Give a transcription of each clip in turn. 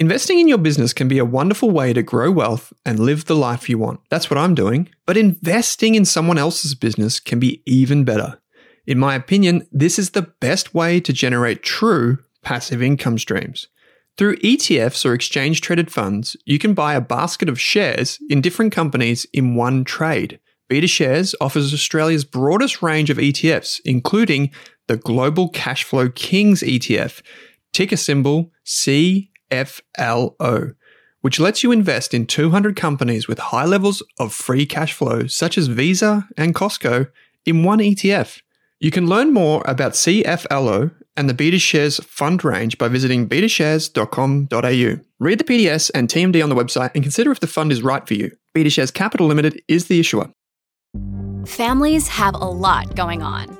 Investing in your business can be a wonderful way to grow wealth and live the life you want. That's what I'm doing. But investing in someone else's business can be even better. In my opinion, this is the best way to generate true passive income streams. Through ETFs or exchange traded funds, you can buy a basket of shares in different companies in one trade. BetaShares offers Australia's broadest range of ETFs, including the Global Cashflow Kings ETF, ticker symbol C FLO, which lets you invest in 200 companies with high levels of free cash flow, such as Visa and Costco, in one ETF. You can learn more about CFLO and the BetaShares fund range by visiting betashares.com.au. Read the PDS and TMD on the website and consider if the fund is right for you. BetaShares Capital Limited is the issuer. Families have a lot going on.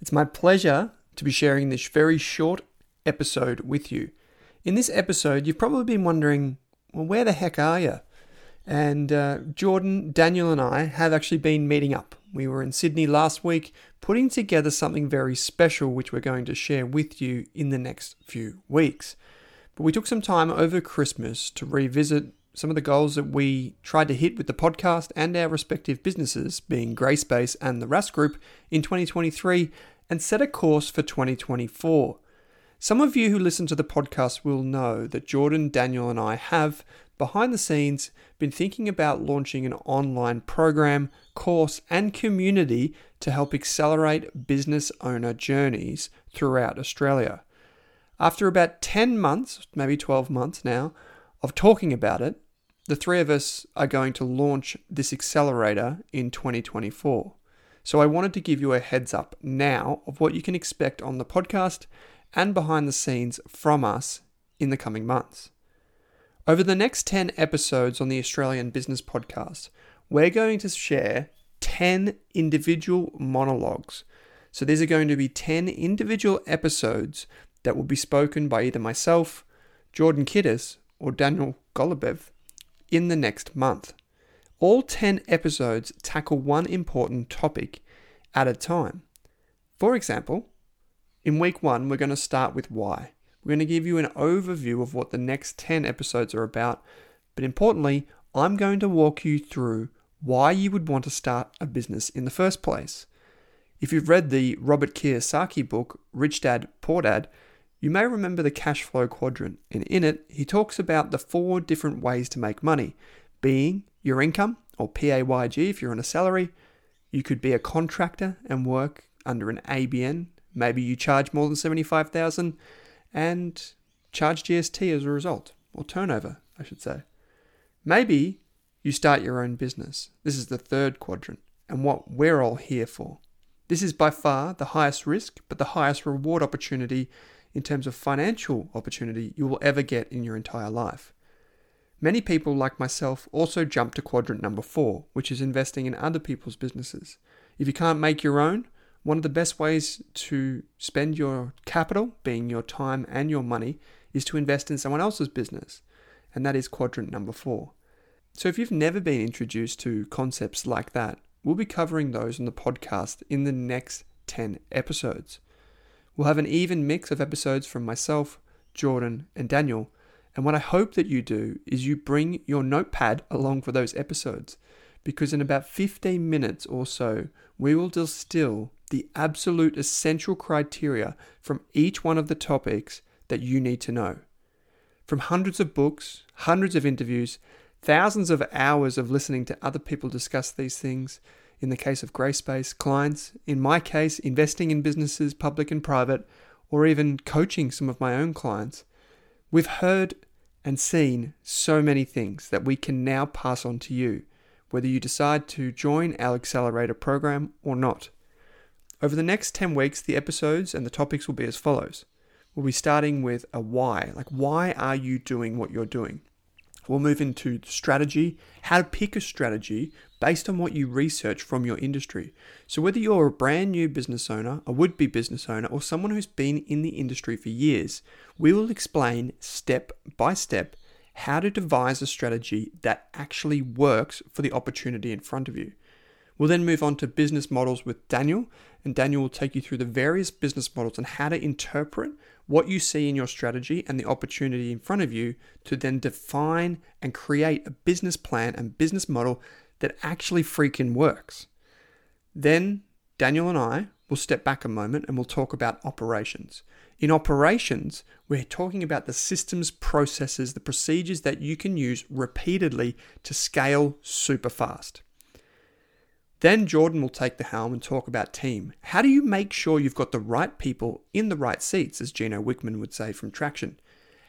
It's my pleasure to be sharing this very short episode with you. In this episode, you've probably been wondering, well, where the heck are you? And uh, Jordan, Daniel, and I have actually been meeting up. We were in Sydney last week putting together something very special, which we're going to share with you in the next few weeks. But we took some time over Christmas to revisit some of the goals that we tried to hit with the podcast and our respective businesses, being Grayspace and the Rask Group, in 2023 and set a course for 2024. Some of you who listen to the podcast will know that Jordan, Daniel, and I have, behind the scenes, been thinking about launching an online program, course, and community to help accelerate business owner journeys throughout Australia. After about 10 months, maybe 12 months now, of talking about it, the three of us are going to launch this accelerator in 2024. So I wanted to give you a heads up now of what you can expect on the podcast and behind the scenes from us in the coming months. Over the next 10 episodes on the Australian Business Podcast, we're going to share 10 individual monologues. So these are going to be 10 individual episodes that will be spoken by either myself, Jordan Kiddis, or Daniel Golubev in the next month. All 10 episodes tackle one important topic at a time. For example, in week one, we're going to start with why. We're going to give you an overview of what the next 10 episodes are about, but importantly, I'm going to walk you through why you would want to start a business in the first place. If you've read the Robert Kiyosaki book, Rich Dad, Poor Dad, you may remember the cash flow quadrant, and in it, he talks about the four different ways to make money being your income, or PAYG if you're on a salary. You could be a contractor and work under an ABN. Maybe you charge more than 75,000 and charge GST as a result, or turnover, I should say. Maybe you start your own business. This is the third quadrant, and what we're all here for. This is by far the highest risk, but the highest reward opportunity in terms of financial opportunity you will ever get in your entire life. Many people, like myself, also jump to quadrant number four, which is investing in other people's businesses. If you can't make your own, one of the best ways to spend your capital, being your time and your money, is to invest in someone else's business. And that is quadrant number four. So if you've never been introduced to concepts like that, we'll be covering those on the podcast in the next 10 episodes. We'll have an even mix of episodes from myself, Jordan, and Daniel. And what I hope that you do is you bring your notepad along for those episodes, because in about 15 minutes or so, we will distill the absolute essential criteria from each one of the topics that you need to know. From hundreds of books, hundreds of interviews, thousands of hours of listening to other people discuss these things, in the case of Grayspace, clients, in my case, investing in businesses, public and private, or even coaching some of my own clients, we've heard and seen so many things that we can now pass on to you, whether you decide to join our accelerator program or not. Over the next 10 weeks, the episodes and the topics will be as follows. We'll be starting with a why, like why are you doing what you're doing? We'll move into strategy, how to pick a strategy based on what you research from your industry. So, whether you're a brand new business owner, a would be business owner, or someone who's been in the industry for years, we will explain step by step how to devise a strategy that actually works for the opportunity in front of you. We'll then move on to business models with Daniel, and Daniel will take you through the various business models and how to interpret what you see in your strategy and the opportunity in front of you to then define and create a business plan and business model that actually freaking works. Then Daniel and I will step back a moment and we'll talk about operations. In operations, we're talking about the systems, processes, the procedures that you can use repeatedly to scale super fast. Then Jordan will take the helm and talk about team. How do you make sure you've got the right people in the right seats, as Gino Wickman would say from Traction?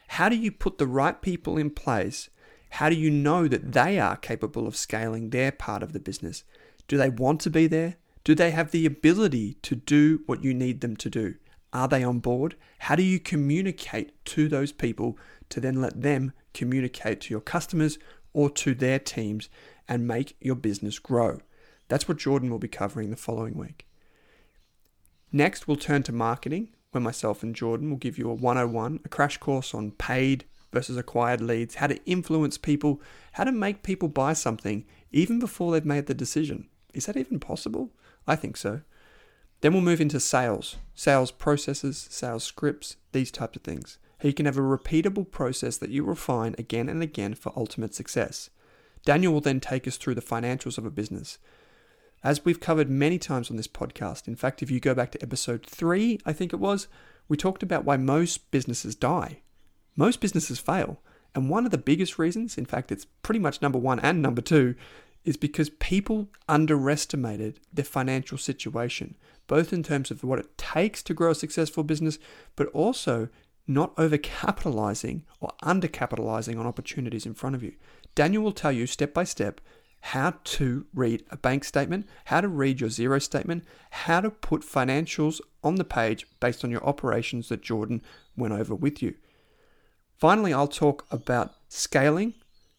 How do you put the right people in place? How do you know that they are capable of scaling their part of the business? Do they want to be there? Do they have the ability to do what you need them to do? Are they on board? How do you communicate to those people to then let them communicate to your customers or to their teams and make your business grow? That's what Jordan will be covering the following week. Next, we'll turn to marketing, where myself and Jordan will give you a 101, a crash course on paid versus acquired leads, how to influence people, how to make people buy something even before they've made the decision. Is that even possible? I think so. Then we'll move into sales, sales processes, sales scripts, these types of things. How you can have a repeatable process that you refine again and again for ultimate success. Daniel will then take us through the financials of a business, as we've covered many times on this podcast, in fact, if you go back to episode three, I think it was, we talked about why most businesses die. Most businesses fail. And one of the biggest reasons, in fact, it's pretty much number one and number two, is because people underestimated their financial situation, both in terms of what it takes to grow a successful business, but also not overcapitalizing or undercapitalizing on opportunities in front of you. Daniel will tell you step by step how to read a bank statement, how to read your Xero statement, how to put financials on the page based on your operations that Jordan went over with you. Finally, I'll talk about scaling,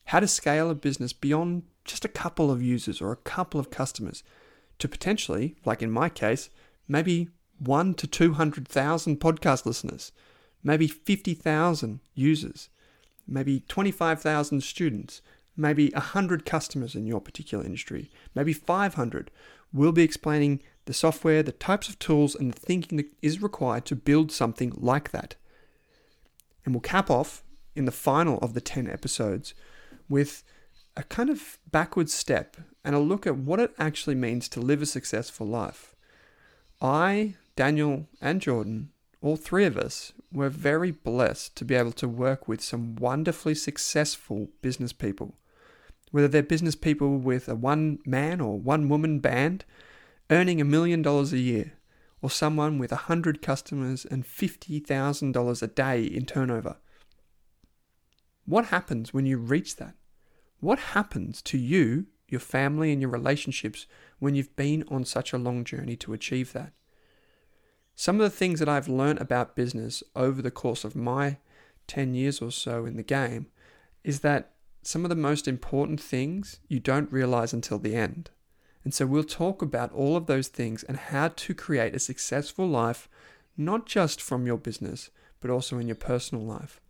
how to scale a business beyond just a couple of users or a couple of customers to potentially, like in my case, maybe one to 200,000 podcast listeners, maybe 50,000 users, maybe 25,000 students, maybe 100 customers in your particular industry, maybe 500. We'll be explaining the software, the types of tools, and the thinking that is required to build something like that. And we'll cap off in the final of the 10 episodes with a kind of backward step and a look at what it actually means to live a successful life. I, Daniel, and Jordan, all three of us, were very blessed to be able to work with some wonderfully successful business people whether they're business people with a one man or one woman band earning a million dollars a year, or someone with a hundred customers and $50,000 a day in turnover. What happens when you reach that? What happens to you, your family, and your relationships when you've been on such a long journey to achieve that? Some of the things that I've learned about business over the course of my 10 years or so in the game is that some of the most important things you don't realize until the end. And so we'll talk about all of those things and how to create a successful life, not just from your business, but also in your personal life.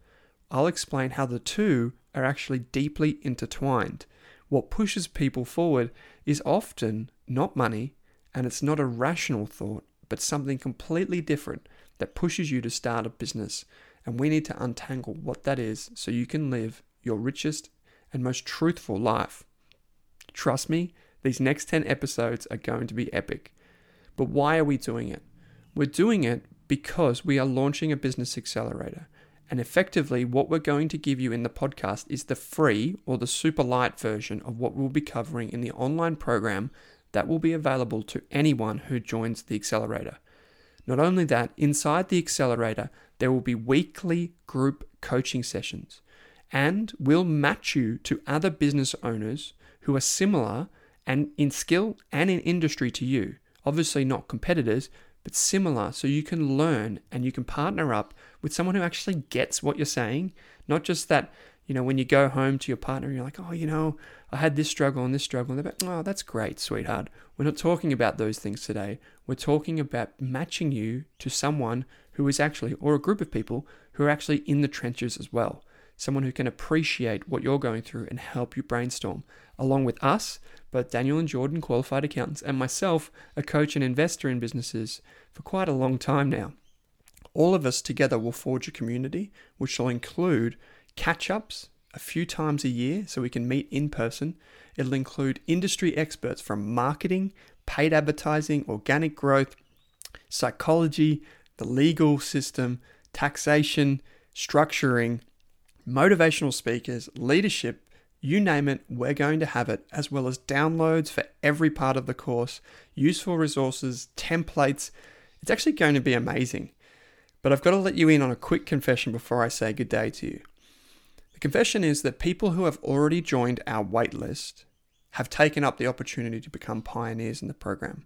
I'll explain how the two are actually deeply intertwined. What pushes people forward is often not money, and it's not a rational thought, but something completely different that pushes you to start a business. And we need to untangle what that is so you can live your richest and most truthful life. Trust me, these next 10 episodes are going to be epic. But why are we doing it? We're doing it because we are launching a business accelerator. And effectively, what we're going to give you in the podcast is the free or the super light version of what we'll be covering in the online program that will be available to anyone who joins the accelerator. Not only that, inside the accelerator, there will be weekly group coaching sessions and we'll match you to other business owners who are similar and in skill and in industry to you. Obviously, not competitors, but similar, so you can learn and you can partner up with someone who actually gets what you're saying, not just that You know, when you go home to your partner you're like, oh, you know, I had this struggle and this struggle, and they're like, oh, that's great, sweetheart. We're not talking about those things today. We're talking about matching you to someone who is actually, or a group of people who are actually in the trenches as well. Someone who can appreciate what you're going through and help you brainstorm. Along with us, both Daniel and Jordan, qualified accountants, and myself, a coach and investor in businesses for quite a long time now. All of us together will forge a community which will include catch ups a few times a year so we can meet in person. It'll include industry experts from marketing, paid advertising, organic growth, psychology, the legal system, taxation, structuring, motivational speakers, leadership, you name it, we're going to have it, as well as downloads for every part of the course, useful resources, templates. It's actually going to be amazing. But I've got to let you in on a quick confession before I say good day to you. The confession is that people who have already joined our waitlist have taken up the opportunity to become pioneers in the program.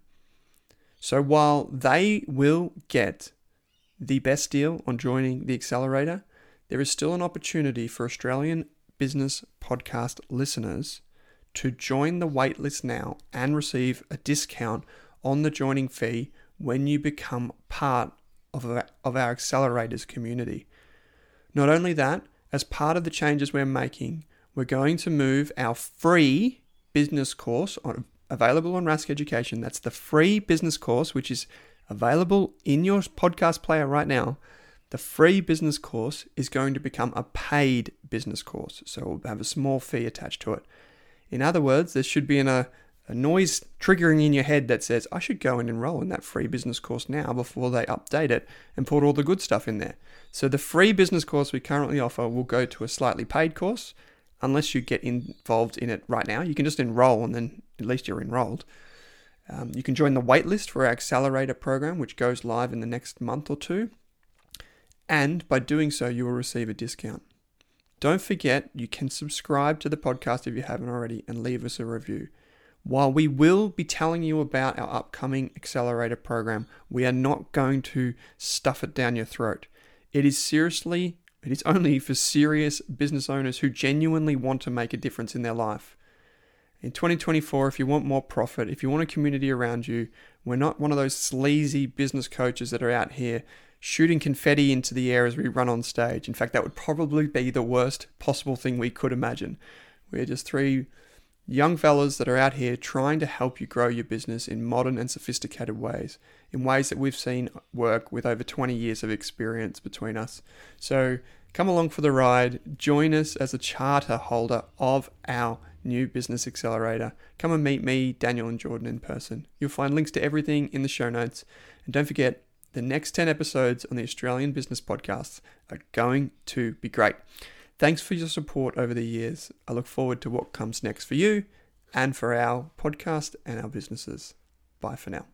So while they will get the best deal on joining the accelerator, there is still an opportunity for Australian business podcast listeners to join the waitlist now and receive a discount on the joining fee when you become part of our, of our accelerators community. Not only that, as part of the changes we're making, we're going to move our free business course on, available on Rask Education. That's the free business course, which is available in your podcast player right now. The free business course is going to become a paid business course, so we'll have a small fee attached to it. In other words, there should be an, a, a noise triggering in your head that says, I should go and enroll in that free business course now before they update it and put all the good stuff in there. So the free business course we currently offer will go to a slightly paid course unless you get involved in it right now. You can just enroll and then at least you're enrolled. Um, you can join the waitlist for our accelerator program, which goes live in the next month or two. And by doing so, you will receive a discount. Don't forget, you can subscribe to the podcast if you haven't already and leave us a review. While we will be telling you about our upcoming accelerator program, we are not going to stuff it down your throat. It is seriously, it is only for serious business owners who genuinely want to make a difference in their life. In 2024, if you want more profit, if you want a community around you, we're not one of those sleazy business coaches that are out here shooting confetti into the air as we run on stage. In fact, that would probably be the worst possible thing we could imagine. We're just three young fellas that are out here trying to help you grow your business in modern and sophisticated ways, in ways that we've seen work with over 20 years of experience between us. So come along for the ride, join us as a charter holder of our new business accelerator. Come and meet me, Daniel, and Jordan in person. You'll find links to everything in the show notes. And don't forget, the next 10 episodes on the Australian Business Podcasts are going to be great. Thanks for your support over the years. I look forward to what comes next for you and for our podcast and our businesses. Bye for now.